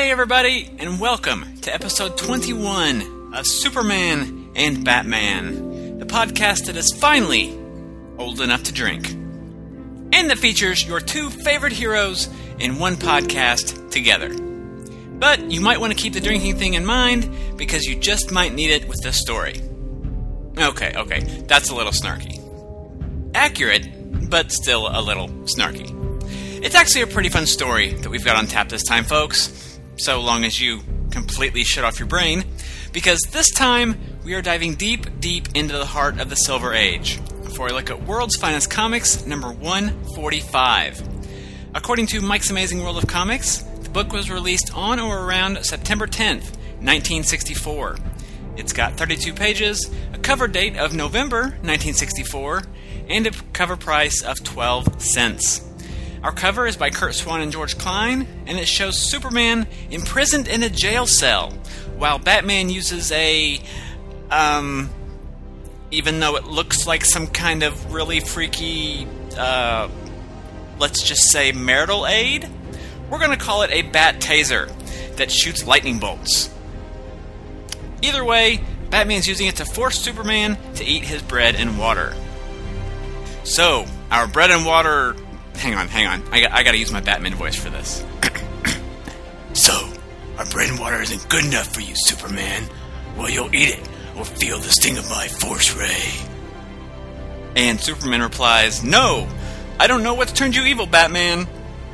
Hey, everybody, and welcome to episode 21 of Superman and Batman, the podcast that is finally old enough to drink, and that features your two favorite heroes in one podcast together. But you might want to keep the drinking thing in mind because you just might need it with this story. Okay, okay, that's a little snarky. Accurate, but still a little snarky. It's actually a pretty fun story that we've got on tap this time, folks so long as you completely shut off your brain, because this time we are diving deep, deep into the heart of the Silver Age for a look at World's Finest Comics number 145. According to Mike's Amazing World of Comics, the book was released on or around September 10th, 1964. It's got 32 pages, a cover date of November 1964, and a cover price of 12 cents. Our cover is by Curt Swan and George Klein, and it shows Superman imprisoned in a jail cell, while Batman uses a. Um. Even though it looks like some kind of really freaky. Uh, let's just say marital aid, we're going to call it a bat taser that shoots lightning bolts. Either way, Batman's using it to force Superman to eat his bread and water. So, our bread and water hang on, hang on. I, I gotta use my Batman voice for this. so, our bread and water isn't good enough for you, Superman. Well, you'll eat it or feel the sting of my force ray. And Superman replies, No! I don't know what's turned you evil, Batman.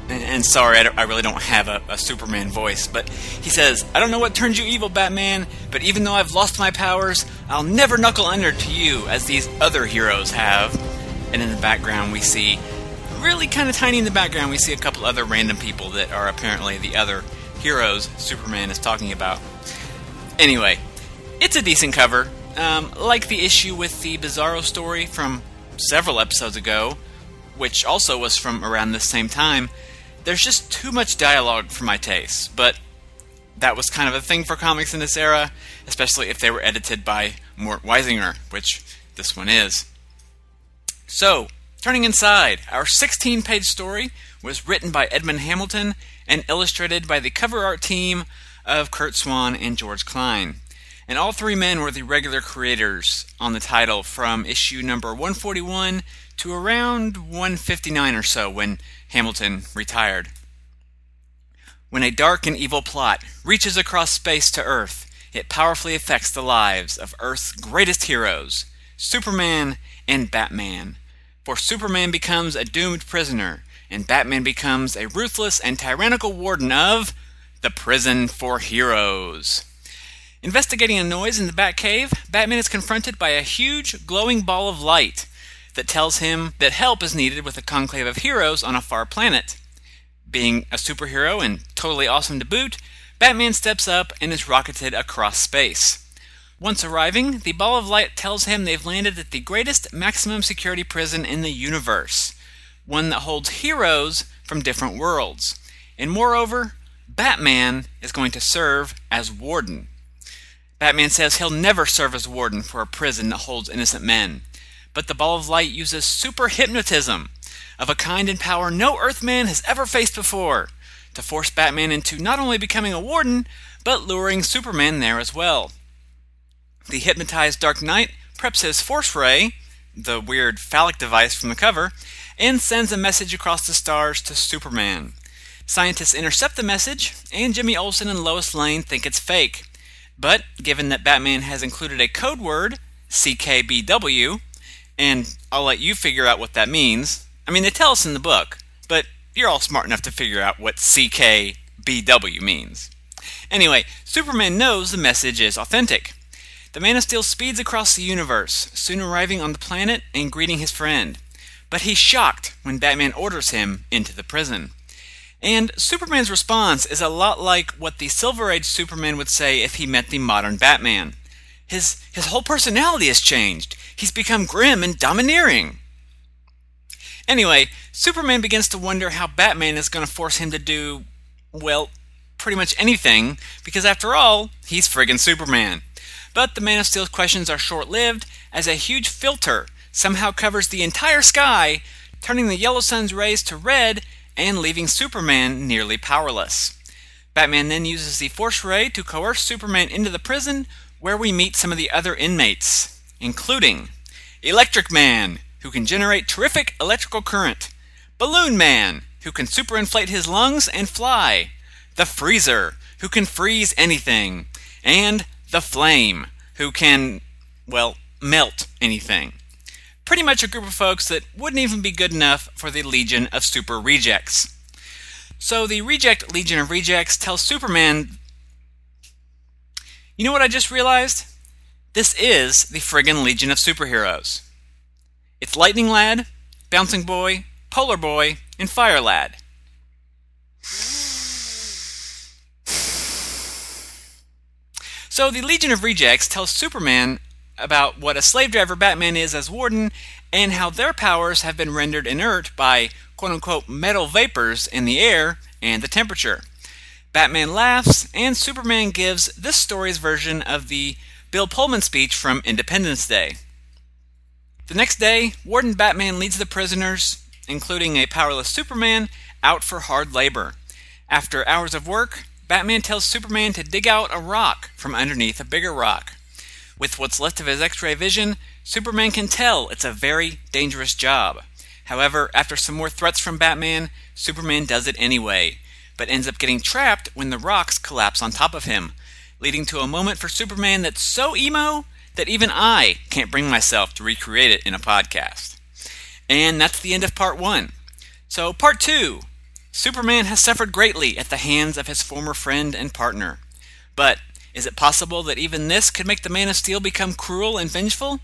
And, and sorry, I, I, really don't have a, a Superman voice, but he says, I don't know what turned you evil, Batman, but even though I've lost my powers, I'll never knuckle under to you as these other heroes have. And in the background, we see really kind of tiny in the background, we see a couple other random people that are apparently the other heroes Superman is talking about. Anyway, it's a decent cover. Um, like the issue with the Bizarro story from several episodes ago, which also was from around the same time, there's just too much dialogue for my taste. But that was kind of a thing for comics in this era, especially if they were edited by Mort Weisinger, which this one is. So, Turning inside, our 16 page story was written by Edmond Hamilton and illustrated by the cover art team of Curt Swan and George Klein. And all three men were the regular creators on the title from issue number 141 to around 159 or so when Hamilton retired. When a dark and evil plot reaches across space to Earth, it powerfully affects the lives of Earth's greatest heroes, Superman and Batman for Superman becomes a doomed prisoner, and Batman becomes a ruthless and tyrannical warden of the Prison for Heroes. Investigating a noise in the Batcave, Batman is confronted by a huge, glowing ball of light that tells him that help is needed with a conclave of heroes on a far planet. Being a superhero and totally awesome to boot, Batman steps up and is rocketed across space. Once arriving, the ball of light tells him they've landed at the greatest maximum security prison in the universe, one that holds heroes from different worlds. And moreover, Batman is going to serve as warden. Batman says he'll never serve as warden for a prison that holds innocent men. But the ball of light uses super hypnotism of a kind and power no Earthman has ever faced before to force Batman into not only becoming a warden, but luring Superman there as well. The hypnotized Dark Knight preps his Force Ray, the weird phallic device from the cover, and sends a message across the stars to Superman. Scientists intercept the message, and Jimmy Olsen and Lois Lane think it's fake. But given that Batman has included a code word, CKBW, and I'll let you figure out what that means. I mean, they tell us in the book, but you're all smart enough to figure out what CKBW means. Anyway, Superman knows the message is authentic. The Man of Steel speeds across the universe, soon arriving on the planet and greeting his friend. But he's shocked when Batman orders him into the prison. And Superman's response is a lot like what the Silver Age Superman would say if he met the modern Batman. His, his whole personality has changed. He's become grim and domineering. Anyway, Superman begins to wonder how Batman is going to force him to do, well, pretty much anything, because after all, he's friggin' Superman. But the Man of Steel's questions are short lived, as a huge filter somehow covers the entire sky, turning the yellow sun's rays to red and leaving Superman nearly powerless. Batman then uses the Force Ray to coerce Superman into the prison, where we meet some of the other inmates, including Electric Man, who can generate terrific electrical current, Balloon Man, who can superinflate his lungs and fly, the Freezer, who can freeze anything, and the Flame, who can, well, melt anything. Pretty much a group of folks that wouldn't even be good enough for the Legion of Super Rejects. So the Reject Legion of Rejects tells Superman, You know what I just realized? This is the friggin' Legion of Superheroes. It's Lightning Lad, Bouncing Boy, Polar Boy, and Fire Lad. So the Legion of Rejects tells Superman about what a slave driver Batman is as Warden and how their powers have been rendered inert by quote unquote metal vapors in the air and the temperature. Batman laughs, and Superman gives this story's version of the Bill Pullman speech from Independence Day. The next day, Warden Batman leads the prisoners, including a powerless Superman, out for hard labor. After hours of work, Batman tells Superman to dig out a rock from underneath a bigger rock. With what's left of his X ray vision, Superman can tell it's a very dangerous job. However, after some more threats from Batman, Superman does it anyway, but ends up getting trapped when the rocks collapse on top of him, leading to a moment for Superman that's so emo that even I can't bring myself to recreate it in a podcast. And that's the end of part one. So, part two Superman has suffered greatly at the hands of his former friend and partner. But is it possible that even this could make the Man of Steel become cruel and vengeful?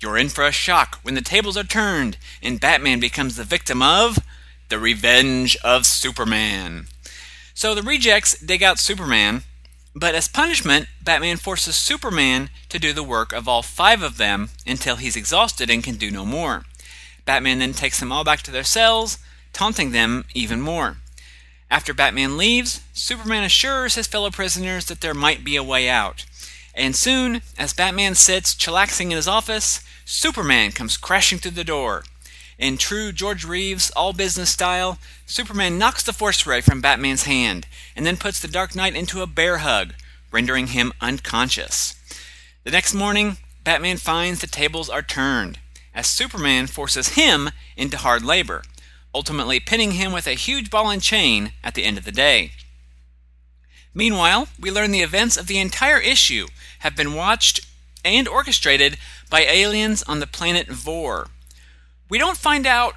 You're in for a shock when the tables are turned and Batman becomes the victim of the revenge of Superman. So the rejects dig out Superman, but as punishment, Batman forces Superman to do the work of all five of them until he's exhausted and can do no more. Batman then takes them all back to their cells, taunting them even more. After Batman leaves, Superman assures his fellow prisoners that there might be a way out. And soon, as Batman sits chillaxing in his office, Superman comes crashing through the door. In true George Reeves all business style, Superman knocks the Force Ray from Batman's hand and then puts the Dark Knight into a bear hug, rendering him unconscious. The next morning, Batman finds the tables are turned, as Superman forces him into hard labor, ultimately pinning him with a huge ball and chain at the end of the day. Meanwhile, we learn the events of the entire issue have been watched and orchestrated by aliens on the planet Vor. We don't find out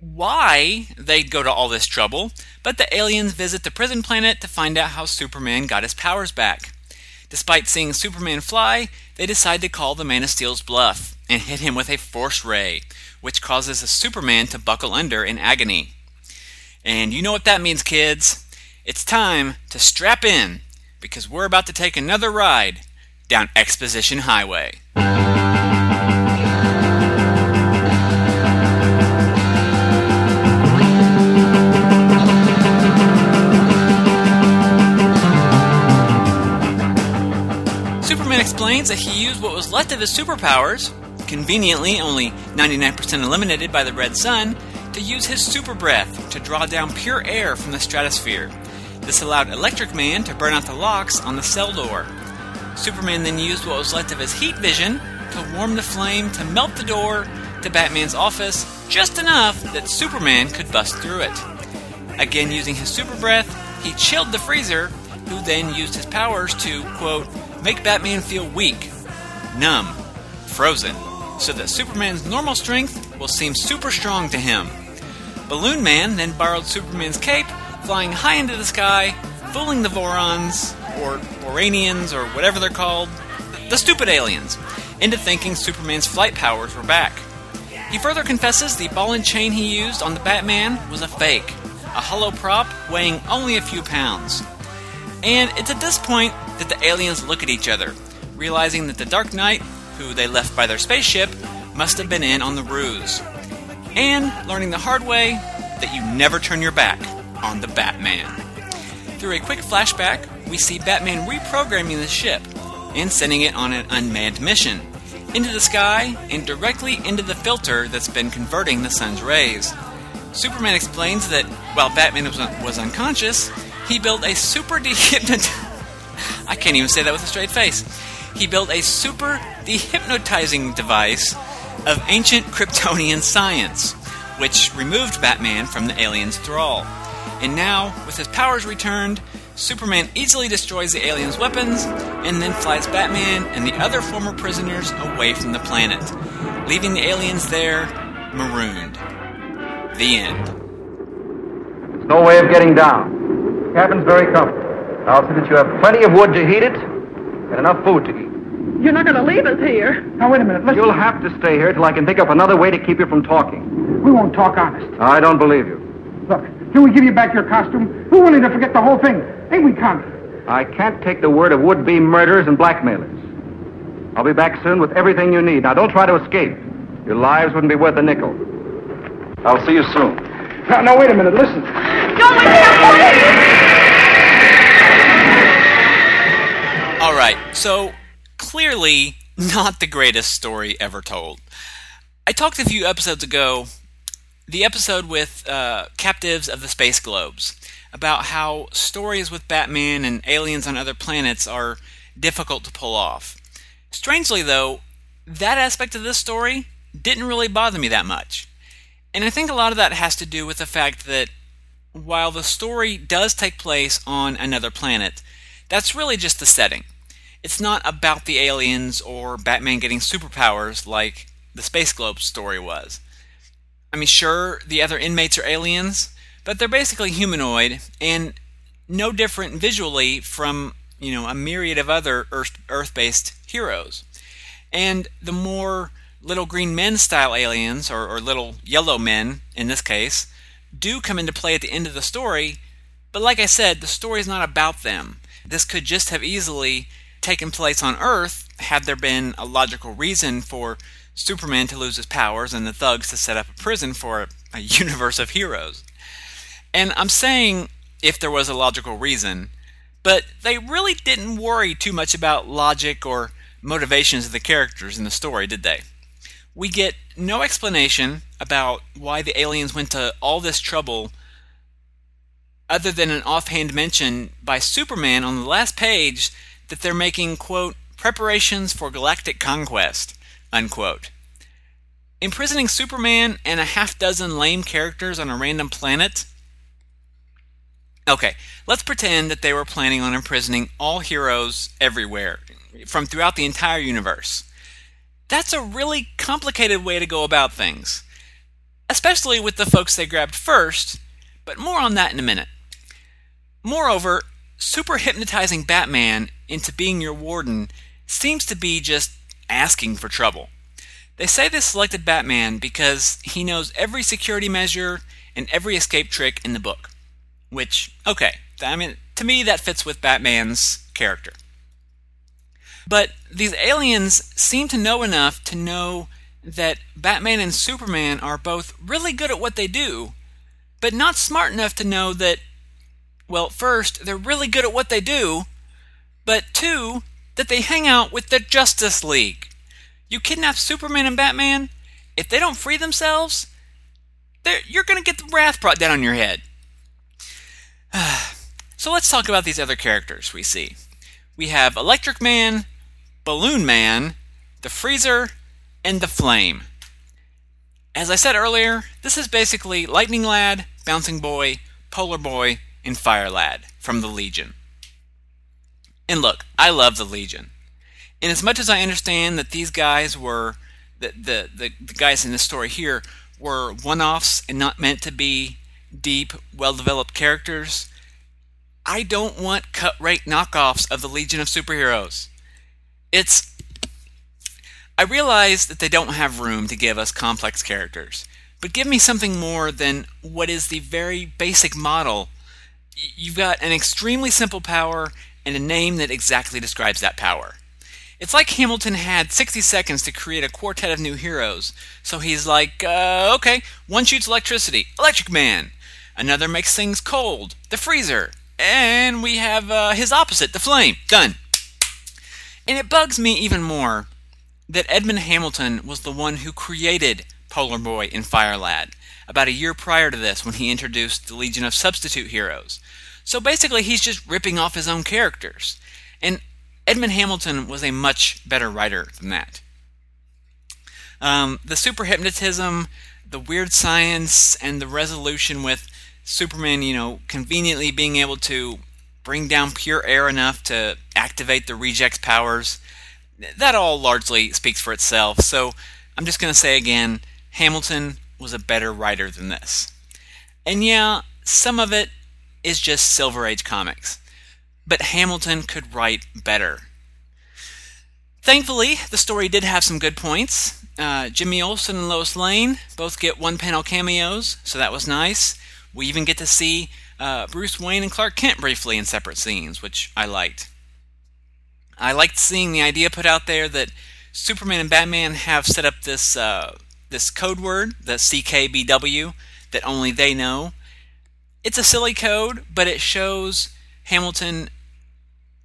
why they'd go to all this trouble, but the aliens visit the prison planet to find out how Superman got his powers back. Despite seeing Superman fly, they decide to call the Man of Steel's bluff and hit him with a force ray, which causes a Superman to buckle under in agony. And you know what that means, kids. It's time to strap in because we're about to take another ride down Exposition Highway. Superman explains that he used what was left of his superpowers, conveniently only 99% eliminated by the red sun, to use his super breath to draw down pure air from the stratosphere. This allowed Electric Man to burn out the locks on the cell door. Superman then used what was left of his heat vision to warm the flame to melt the door to Batman's office just enough that Superman could bust through it. Again, using his super breath, he chilled the freezer, who then used his powers to, quote, make Batman feel weak, numb, frozen, so that Superman's normal strength will seem super strong to him. Balloon Man then borrowed Superman's cape, flying high into the sky, fooling the Vorons, or Voranians, or whatever they're called, the stupid aliens, into thinking Superman's flight powers were back. He further confesses the ball and chain he used on the Batman was a fake, a hollow prop weighing only a few pounds. And it's at this point that the aliens look at each other, realizing that the Dark Knight, who they left by their spaceship, must have been in on the ruse. And learning the hard way that you never turn your back on the Batman. Through a quick flashback, we see Batman reprogramming the ship and sending it on an unmanned mission into the sky and directly into the filter that's been converting the sun's rays. Superman explains that while Batman was, was unconscious, he built a super dehypnotizing. I can't even say that with a straight face. He built a super dehypnotizing device of ancient Kryptonian science, which removed Batman from the aliens' thrall. And now, with his powers returned, Superman easily destroys the aliens' weapons and then flies Batman and the other former prisoners away from the planet, leaving the aliens there marooned. The end. No way of getting down. The cabin's very comfortable. I'll see that you have plenty of wood to heat it and enough food to eat. You're not going to leave us here. Now, wait a minute. Listen. You'll have to stay here till I can think up another way to keep you from talking. We won't talk honest. I don't believe you. Look, till we give you back your costume, we're willing to forget the whole thing. Ain't we, Connie? I can't take the word of would-be murderers and blackmailers. I'll be back soon with everything you need. Now, don't try to escape. Your lives wouldn't be worth a nickel. I'll see you soon. Now, now wait a minute. Listen. Go in here, right, so clearly not the greatest story ever told. I talked a few episodes ago, the episode with uh, Captives of the Space Globes, about how stories with Batman and aliens on other planets are difficult to pull off. Strangely, though, that aspect of this story didn't really bother me that much. And I think a lot of that has to do with the fact that while the story does take place on another planet, that's really just the setting. It's not about the aliens or Batman getting superpowers like the Space Globe story was. I mean, sure, the other inmates are aliens, but they're basically humanoid and no different visually from, you know, a myriad of other Earth based heroes. And the more little green men style aliens, or, or little yellow men in this case, do come into play at the end of the story, but like I said, the story is not about them. This could just have easily taken place on Earth had there been a logical reason for Superman to lose his powers and the thugs to set up a prison for a, universe of heroes. And I'm saying if there was a logical reason, but they really didn't worry too much about logic or motivations of the characters in the story, did they? We get no explanation about why the aliens went to all this trouble other than an offhand mention by Superman on the last page that they're making, quote, preparations for galactic conquest, unquote. Imprisoning Superman and a half dozen lame characters on a random planet? Okay, let's pretend that they were planning on imprisoning all heroes everywhere, from throughout the entire universe. That's a really complicated way to go about things, especially with the folks they grabbed first, but more on that in a minute. Moreover, super hypnotizing Batman into being your warden seems to be just asking for trouble. They say they selected Batman because he knows every security measure and every escape trick in the book. Which, okay, I mean, to me that fits with Batman's character. But these aliens seem to know enough to know that Batman and Superman are both really good at what they do, but not smart enough to know that, well, first, they're really good at what they do, but two, that they hang out with the Justice League. You kidnap Superman and Batman, if they don't free themselves, you're going to get the wrath brought down on your head. so let's talk about these other characters we see. We have Electric Man, Balloon Man, the Freezer, and the Flame. As I said earlier, this is basically Lightning Lad, Bouncing Boy, Polar Boy, and Fire Lad from the Legion. And look, I love the Legion. And as much as I understand that these guys were, the, the, the, the guys in this story here, were one offs and not meant to be deep, well developed characters, I don't want cut rate knockoffs of the Legion of Superheroes. It's. I realize that they don't have room to give us complex characters, but give me something more than what is the very basic model. You've got an extremely simple power and a name that exactly describes that power. It's like Hamilton had 60 seconds to create a quartet of new heroes, so he's like, uh, okay, one shoots electricity, Electric Man. Another makes things cold, the Freezer. And we have uh, his opposite, the Flame. Done. And it bugs me even more that Edmond Hamilton was the one who created Polar Boy and Fire Lad about a year prior to this when he introduced the Legion of Substitute Heroes. So basically, he's just ripping off his own characters. And Edmond Hamilton was a much better writer than that. Um, the super hypnotism, the weird science, and the resolution with Superman, you know, conveniently being able to bring down pure air enough to activate the reject's powers, that all largely speaks for itself. So I'm just going to say again Hamilton was a better writer than this. And yeah, some of it is just Silver Age comics. But Hamilton could write better. Thankfully, the story did have some good points. Uh, Jimmy Olsen and Lois Lane both get one panel cameos, so that was nice. We even get to see uh, Bruce Wayne and Clark Kent briefly in separate scenes, which I liked. I liked seeing the idea put out there that Superman and Batman have set up this uh, this code word, the CKBW, that only they know. It's a silly code, but it shows Hamilton,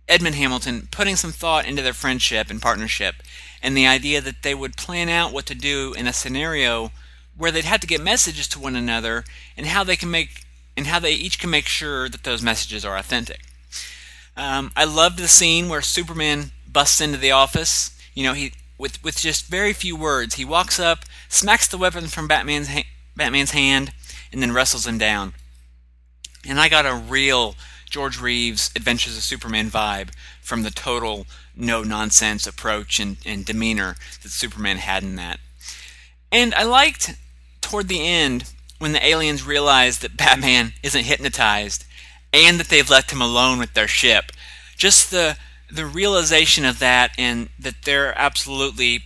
Edmond Hamilton, putting some thought into their friendship and partnership, and the idea that they would plan out what to do in a scenario where they'd have to get messages to one another, and how they can make and how they each can make sure that those messages are authentic. Um, I loved the scene where Superman busts into the office. You know, he with with just very few words, he walks up, smacks the weapon from Batman's ha- Batman's hand, and then wrestles him down. And I got a real George Reeves Adventures of Superman vibe from the total no nonsense approach and, and demeanor that Superman had in that. And I liked toward the end when the aliens realize that Batman isn't hypnotized and that they've left him alone with their ship. Just the the realization of that and that they're absolutely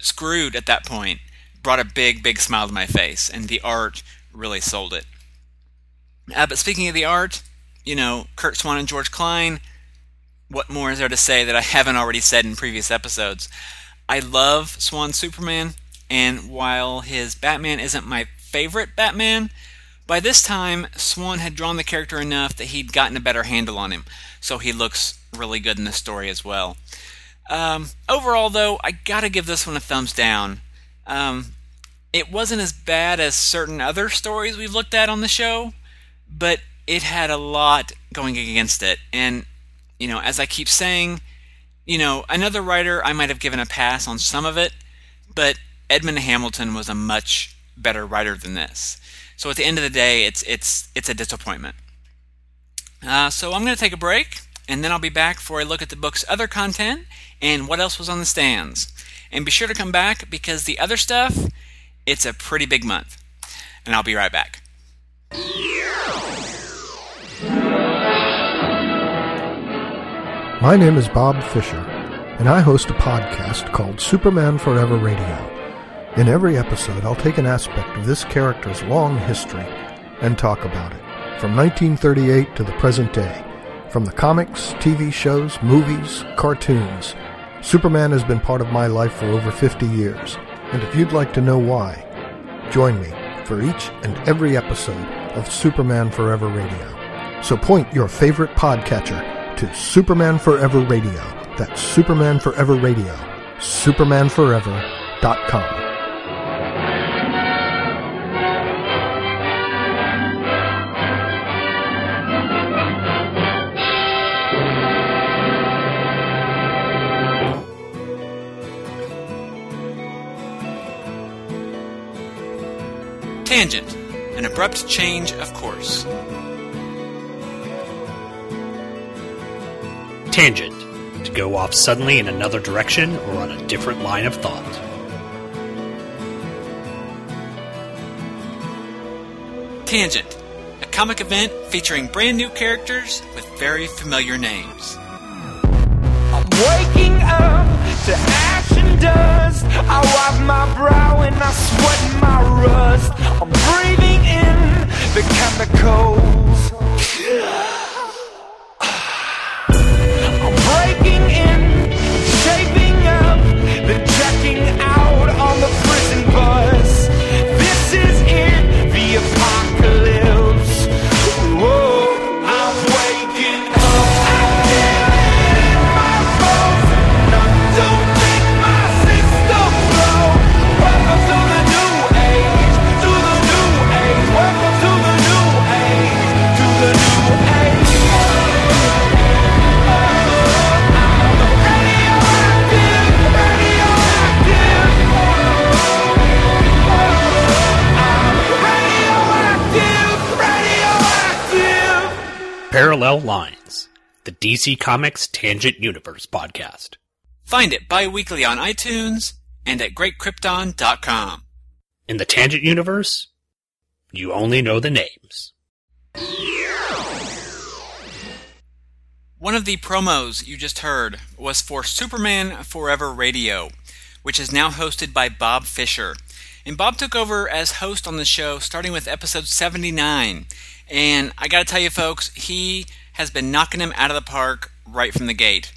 screwed at that point brought a big, big smile to my face, and the art really sold it. Uh, but speaking of the art, you know, Curt Swan and George Klein, what more is there to say that I haven't already said in previous episodes? I love Swan Superman, and while his Batman isn't my favorite Batman, by this time Swan had drawn the character enough that he'd gotten a better handle on him, so he looks really good in the story as well. Um, overall, though, I gotta give this one a thumbs down. Um, it wasn't as bad as certain other stories we've looked at on the show, but it had a lot going against it. And, you know, as I keep saying, you know, another writer I might have given a pass on some of it, but Edmond Hamilton was a much better writer than this. So at the end of the day, it's it's it's a disappointment. Uh, so I'm going to take a break, and then I'll be back for a look at the book's other content and what else was on the stands. And be sure to come back because the other stuff, it's a pretty big month. And I'll be right back. My name is Bob Fisher, and I host a podcast called Superman Forever Radio. In every episode, I'll take an aspect of this character's long history and talk about it, from 1938 to the present day. From the comics, TV shows, movies, cartoons, Superman has been part of my life for over 50 years, and if you'd like to know why, join me for each and every episode of Superman Forever Radio. So point your favorite podcatcher to Superman Forever Radio. That's Superman Forever Radio. SupermanForever.com. Tangent An abrupt change of course. Tangent. To go off suddenly in another direction or on a different line of thought. Tangent A comic event featuring brand new characters with very familiar names. I'm waking up to ash and dust. I wipe my brow and I sweat my rust. I'm breathing in the chemicals. Breaking in, Parallel Lines, the DC Comics Tangent Universe podcast. Find it bi weekly on iTunes and at greatkrypton.com. In the Tangent Universe, you only know the names. One of the promos you just heard was for Superman Forever Radio, which is now hosted by Bob Fisher. And Bob took over as host on the show starting with episode 79. And I gotta tell you, folks, he has been knocking him out of the park right from the gate.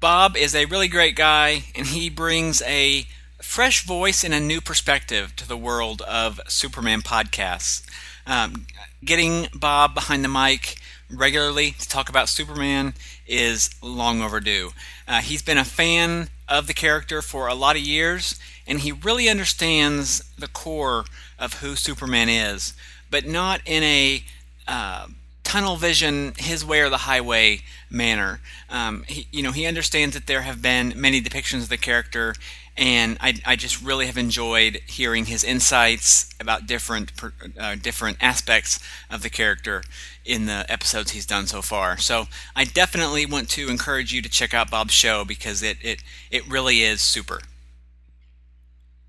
Bob is a really great guy, and he brings a fresh voice and a new perspective to the world of Superman podcasts. Um, getting Bob behind the mic regularly to talk about Superman is long overdue. Uh, he's been a fan of the character for a lot of years, and he really understands the core of who Superman is, but not in a uh, tunnel vision, his way or the highway manner. Um, he, you know, he understands that there have been many depictions of the character, and I, I just really have enjoyed hearing his insights about different uh, different aspects of the character in the episodes he's done so far. So I definitely want to encourage you to check out Bob's show because it it, it really is super.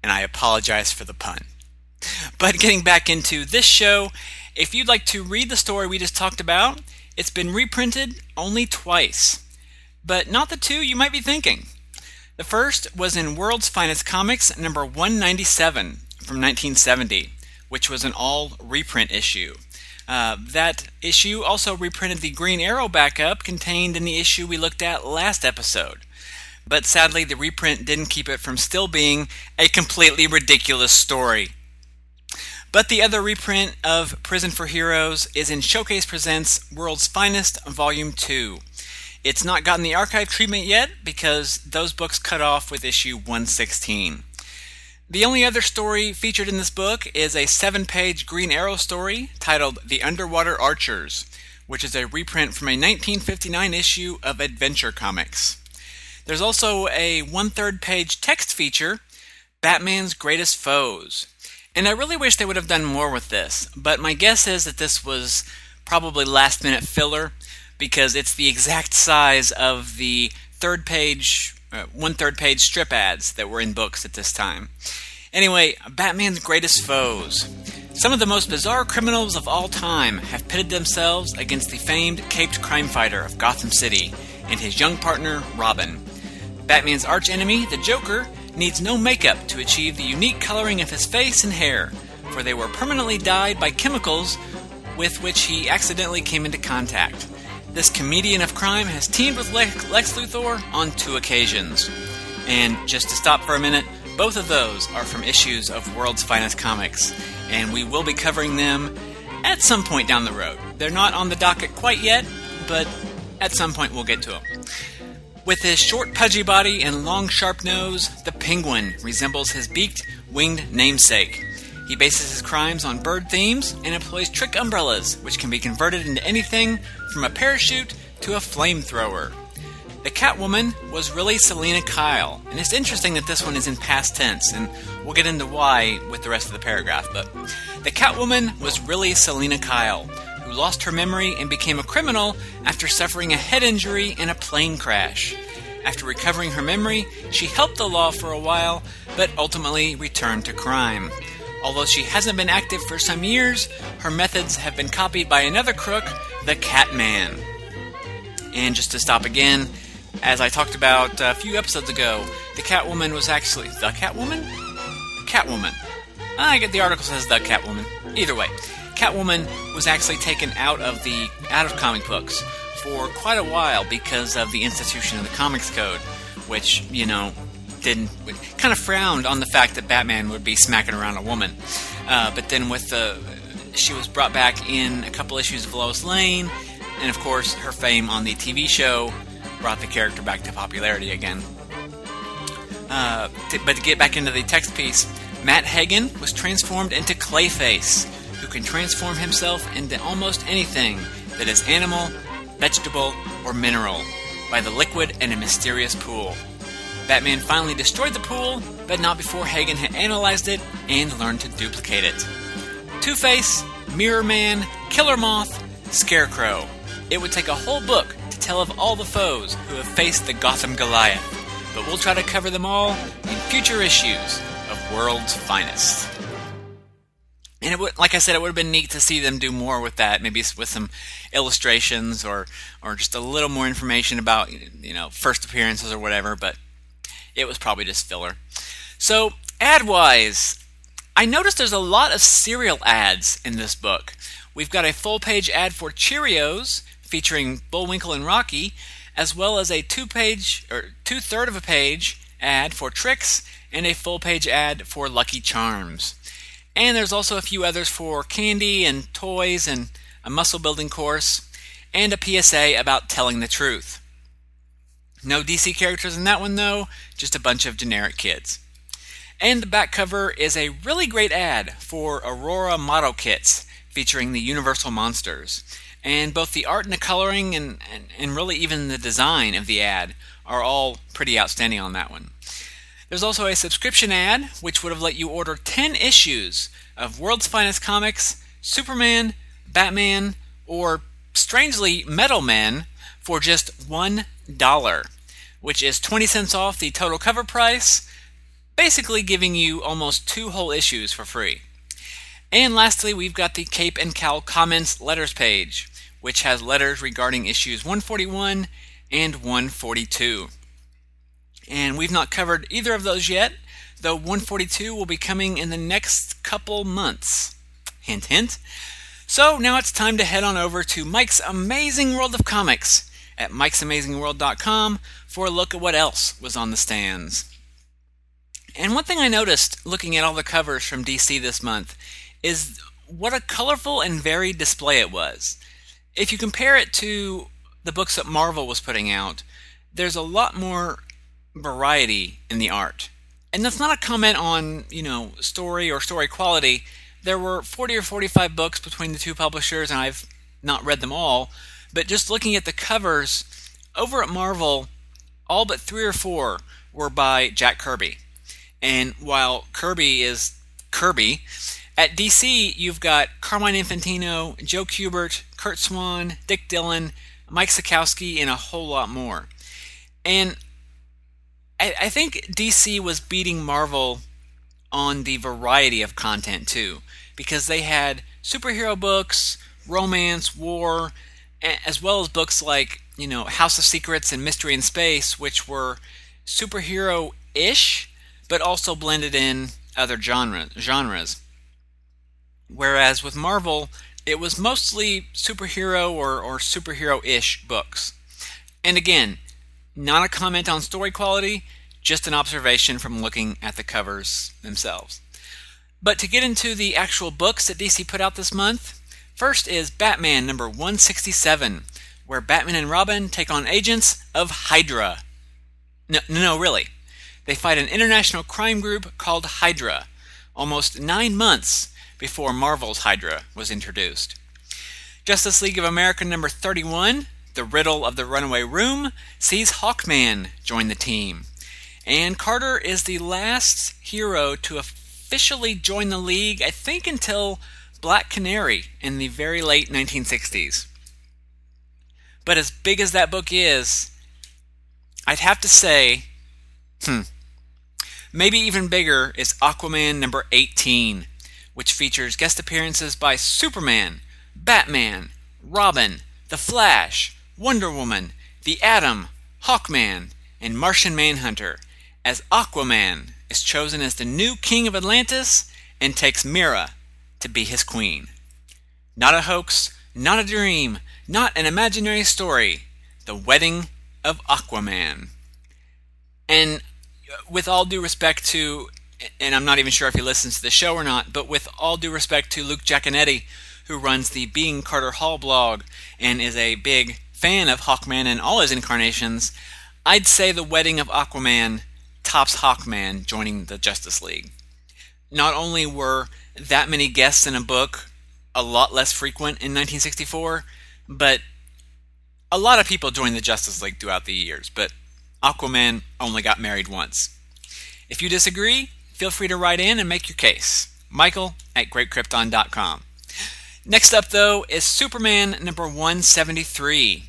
And I apologize for the pun. But getting back into this show, if you'd like to read the story we just talked about, it's been reprinted only twice. But not the two you might be thinking. The first was in World's Finest Comics number 197 from 1970, which was an all reprint issue. Uh, that issue also reprinted the Green Arrow backup contained in the issue we looked at last episode. But sadly, the reprint didn't keep it from still being a completely ridiculous story. But the other reprint of Prison for Heroes is in Showcase Presents World's Finest Volume 2. It's not gotten the archive treatment yet because those books cut off with issue 116. The only other story featured in this book is a seven page Green Arrow story titled The Underwater Archers, which is a reprint from a 1959 issue of Adventure Comics. There's also a one third page text feature, Batman's Greatest Foes. And I really wish they would have done more with this, but my guess is that this was probably last minute filler because it's the exact size of the third page, uh, one third page strip ads that were in books at this time. Anyway, Batman's greatest foes. Some of the most bizarre criminals of all time have pitted themselves against the famed caped crime fighter of Gotham City and his young partner, Robin. Batman's archenemy, the Joker, needs no makeup to achieve the unique coloring of his face and hair, for they were permanently dyed by chemicals with which he accidentally came into contact. This comedian of crime has teamed with Lex, Luthor on two occasions. And just to stop for a minute, both of those are from issues of World's Finest Comics, and we will be covering them at some point down the road. They're not on the docket quite yet, but at some point we'll get to them. With his short, pudgy body and long, sharp nose, the penguin resembles his beaked, winged namesake. He bases his crimes on bird themes and employs trick umbrellas, which can be converted into anything from a parachute to a flamethrower. The Catwoman was really Selina Kyle, and it's interesting that this one is in past tense, and we'll get into why with the rest of the paragraph. But the Catwoman was really Selina Kyle, who lost her memory and became a criminal after suffering a head injury in a plane crash. After recovering her memory, she helped the law for a while, but ultimately returned to crime. Although she hasn't been active for some years, her methods have been copied by another crook, the Catman. And just to stop again, as I talked about a few episodes ago, the Catwoman was actually the Catwoman? Catwoman. I get the article says the Catwoman. Either way, Catwoman was actually taken out of the out of comic books for quite a while because of the institution of the Comics Code, which, you know, didn't kind of frowned on the fact that Batman would be smacking around a woman. Uh, but then with the she was brought back in a couple issues of Lois Lane, and of course her fame on the TV show brought the character back to popularity again. Uh, but to get back into the text piece, Matt Hagen was transformed into Clayface, who can transform himself into almost anything that is animal, vegetable, or mineral by the liquid in a mysterious pool. Batman finally destroyed the pool, but not before Hagen had analyzed it and learned to duplicate it. Two Face, Mirror Man, Killer Moth, Scarecrow. It would take a whole book to tell of all the foes who have faced the Gotham Goliath, but we'll try to cover them all in future issues of World's Finest. And it would, like I said, it would have been neat to see them do more with that, maybe with some illustrations or, or just a little more information about, you know, first appearances or whatever. But it was probably just filler. So, ad wise, I noticed there's a lot of cereal ads in this book. We've got a full page ad for Cheerios featuring Bullwinkle and Rocky, as well as a two page or two third of a page ad for Trix and a full page ad for Lucky Charms. And there's also a few others for candy and toys and a muscle building course and a PSA about telling the truth. No DC characters in that one though, just a bunch of generic kids. And the back cover is a really great ad for Aurora Model Kits featuring the Universal Monsters. And both the art and the coloring and, and, and really even the design of the ad are all pretty outstanding on that one. There's also a subscription ad, which would have let you order 10 issues of World's Finest Comics, Superman, Batman, or strangely, Metal Man for just $1, which is 20 cents off the total cover price, basically giving you almost two whole issues for free. And lastly, we've got the Cape and Cowl Comments Letters page, which has letters regarding issues 141 and 142. And we've not covered either of those yet, though 142 will be coming in the next couple months. Hint, hint. So now it's time to head on over to Mike's Amazing World of Comics at mike'samazingworld.com for a look at what else was on the stands. And one thing I noticed looking at all the covers from DC this month is what a colorful and varied display it was. If you compare it to the books that Marvel was putting out, there's a lot more variety in the art. And that's not a comment on, you know, story or story quality. There were 40 or 45 books between the two publishers, and I've not read them all. But just looking at the covers, over at Marvel, all but three or four were by Jack Kirby. And while Kirby is Kirby, at DC you've got Carmine Infantino, Joe Kubert, Curt Swan, Dick Dillin, Mike Sekowsky, and a whole lot more. And I, I think DC was beating Marvel on the variety of content too, because they had superhero books, romance, war, as well as books like you know House of Secrets and Mystery in Space, which were superhero-ish, but also blended in other genre, genres. Whereas with Marvel, it was mostly superhero or, or superhero-ish books. And again, not a comment on story quality, just an observation from looking at the covers themselves. But to get into the actual books that DC put out this month, first is Batman number 167, where Batman and Robin take on agents of Hydra. No, no, really. They fight an international crime group called Hydra, almost nine months before Marvel's Hydra was introduced. Justice League of America number 31, The Riddle of the Runaway Room, sees Hawkman join the team. And Carter is the last hero to officially join the league, I think until Black Canary in the very late 1960s. But as big as that book is, I'd have to say, hmm, maybe even bigger is Aquaman number 18, which features guest appearances by Superman, Batman, Robin, The Flash, Wonder Woman, The Atom, Hawkman, and Martian Manhunter, as Aquaman is chosen as the new king of Atlantis and takes Mera to be his queen. Not a hoax, not a dream, not an imaginary story. The wedding of Aquaman. And uh, with all due respect to, and I'm not even sure if he listens to the show or not, but with all due respect to Luke Jaconetti, who runs the Being Carter Hall blog and is a big fan of Hawkman and all his incarnations, I'd say the wedding of Aquaman tops Hawkman joining the Justice League. Not only were that many guests in a book a lot less frequent in 1964, but a lot of people joined the Justice League throughout the years, but Aquaman only got married once. If you disagree, feel free to write in and make your case. Michael at greatkrypton.com. Next up, though, is Superman number 173,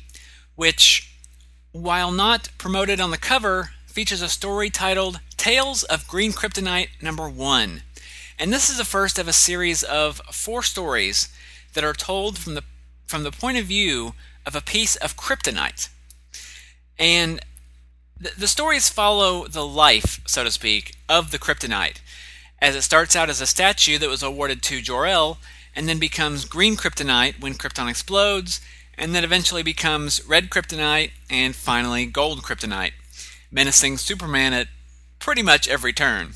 which, while not promoted on the cover, features a story titled Tales of Green Kryptonite number 1. And this is the first of a series of four stories that are told from the from the point of view of a piece of kryptonite. And the, the stories follow the life, so to speak, of the kryptonite, as it starts out as a statue that was awarded to Jor-El and then becomes green kryptonite when Krypton explodes, and then eventually becomes red kryptonite, and finally gold kryptonite, menacing Superman at pretty much every turn.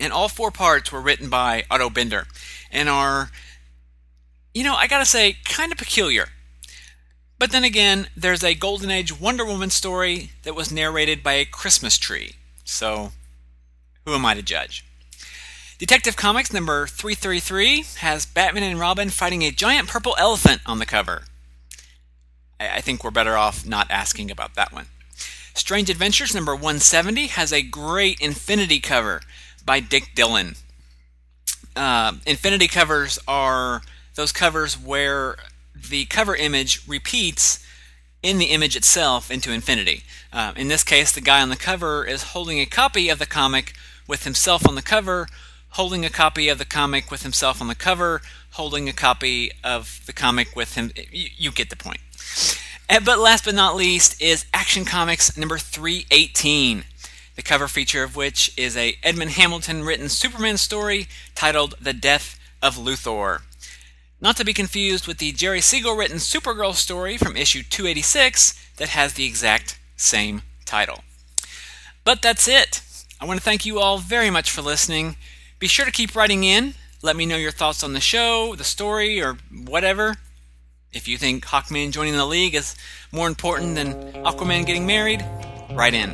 And all four parts were written by Otto Binder and are, you know, I gotta say, kind of peculiar. But then again, there's a Golden Age Wonder Woman story that was narrated by a Christmas tree. So, who am I to judge? Detective Comics number 333 has Batman and Robin fighting a giant purple elephant on the cover. I think we're better off not asking about that one. Strange Adventures number 170 has a great Infinity cover by Dick Dillin. Uh, Infinity covers are those covers where the cover image repeats in the image itself into infinity. Uh, in this case, the guy on the cover is holding a copy of the comic with himself on the cover holding a copy of the comic with himself on the cover, holding a copy of the comic with him. You, you get the point. And, but last but not least is Action Comics number 318, the cover feature of which is a Edmond Hamilton written Superman story titled The Death of Luthor. Not to be confused with the Jerry Siegel written Supergirl story from issue 286 that has the exact same title. But that's it. I want to thank you all very much for listening. Be sure to keep writing in. Let me know your thoughts on the show, the story, or whatever. If you think Hawkman joining the league is more important than Aquaman getting married, write in.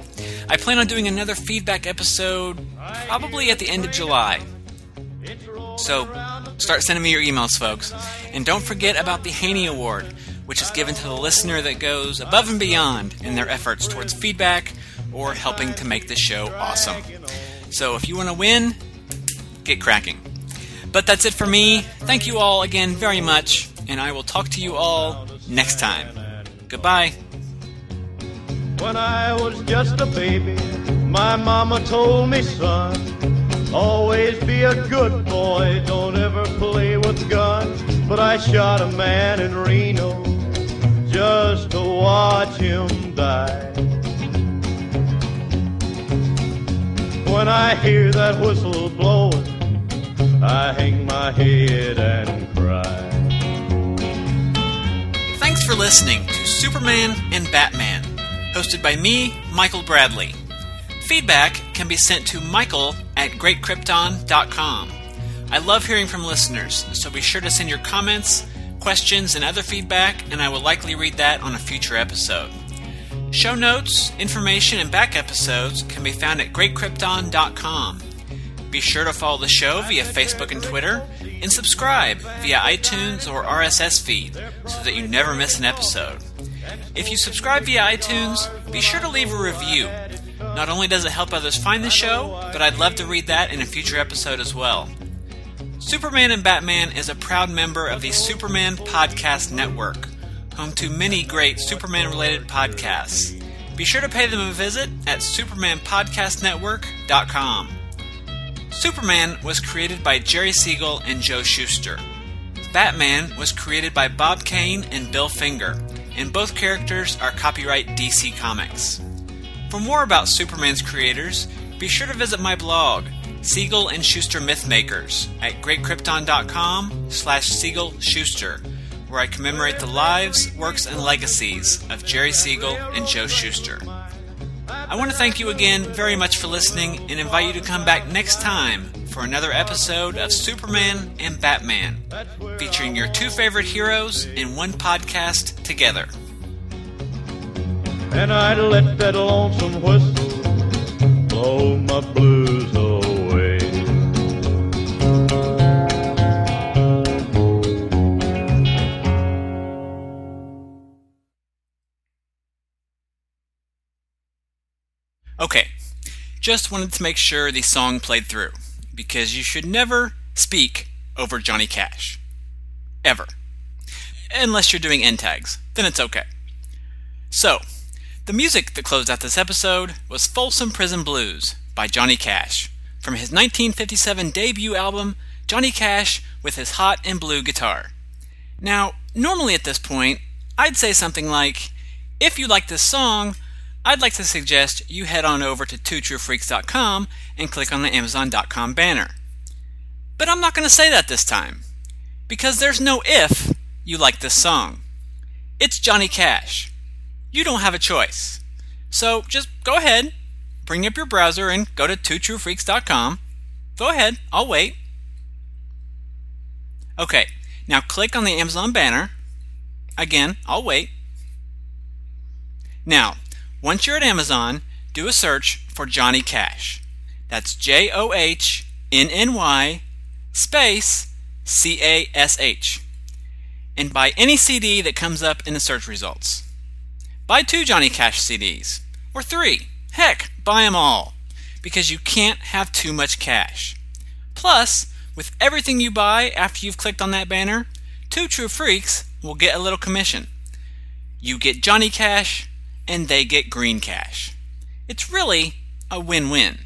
I plan on doing another feedback episode probably at the end of July. So start sending me your emails, folks. And don't forget about the Haney Award, which is given to the listener that goes above and beyond in their efforts towards feedback or helping to make the show awesome. So if you want to win, get cracking. But that's it for me. Thank you all again very much, and I will talk to you all next time. Goodbye. When I was just a baby, my mama told me, son, always be a good boy, don't ever play with guns. But I shot a man in Reno just to watch him die. When I hear that whistle blowing, I hang my head and cry. Thanks for listening to Superman and Batman, hosted by me, Michael Bradley. Feedback can be sent to michael at greatkrypton.com. I love hearing from listeners, so be sure to send your comments, questions, and other feedback, and I will likely read that on a future episode. Show notes, information, and back episodes can be found at greatkrypton.com. Be sure to follow the show via Facebook and Twitter, and subscribe via iTunes or RSS feed so that you never miss an episode. If you subscribe via iTunes, be sure to leave a review. Not only does it help others find the show, but I'd love to read that in a future episode as well. Superman and Batman is a proud member of the Superman Podcast Network, home to many great Superman related podcasts. Be sure to pay them a visit at supermanpodcastnetwork.com. Superman was created by Jerry Siegel and Joe Shuster. Batman was created by Bob Kane and Bill Finger, and both characters are copyright DC Comics. For more about Superman's creators, be sure to visit my blog, Siegel and Shuster Mythmakers, at greatkrypton.com slash Siegel Shuster, where I commemorate the lives, works, and legacies of Jerry Siegel and Joe Shuster. I want to thank you again very much for listening and invite you to come back next time for another episode of Superman and Batman, featuring your two favorite heroes in one podcast together. And I'd let that lonesome whistle blow my blues just wanted to make sure the song played through, because you should never speak over Johnny Cash. ever. Unless you're doing end tags, then it's okay. So, the music that closed out this episode was Folsom Prison Blues by Johnny Cash from his 1957 debut album, Johnny Cash with his hot and blue guitar. Now, normally at this point, I'd say something like, if you like this song, I'd like to suggest you head on over to twotruefreaks.com and click on the amazon.com banner. But I'm not going to say that this time, because there's no if you like this song. It's Johnny Cash. You don't have a choice. So just go ahead, bring up your browser and go to twotruefreaks.com. Go ahead, I'll wait. Okay, now click on the Amazon banner. Again, I'll wait. Now, once you're at Amazon, do a search for Johnny Cash. That's J O H N N Y space C A S H. And buy any CD that comes up in the search results. Buy two Johnny Cash CDs, or three. Heck, buy them all, because you can't have too much cash. Plus, with everything you buy after you've clicked on that banner, Two True Freaks will get a little commission. You get Johnny Cash, and they get Green Cash. It's really a win win.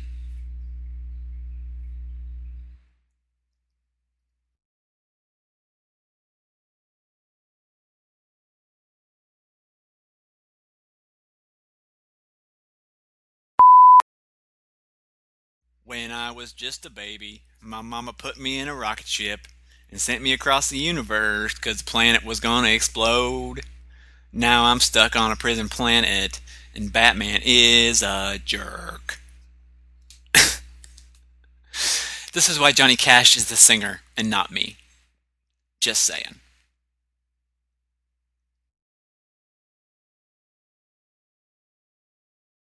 When I was just a baby, my mama put me in a rocket ship and sent me across the universe because the planet was going to explode. Now I'm stuck on a prison planet, and Batman is a jerk. this is why Johnny Cash is the singer and not me. Just saying.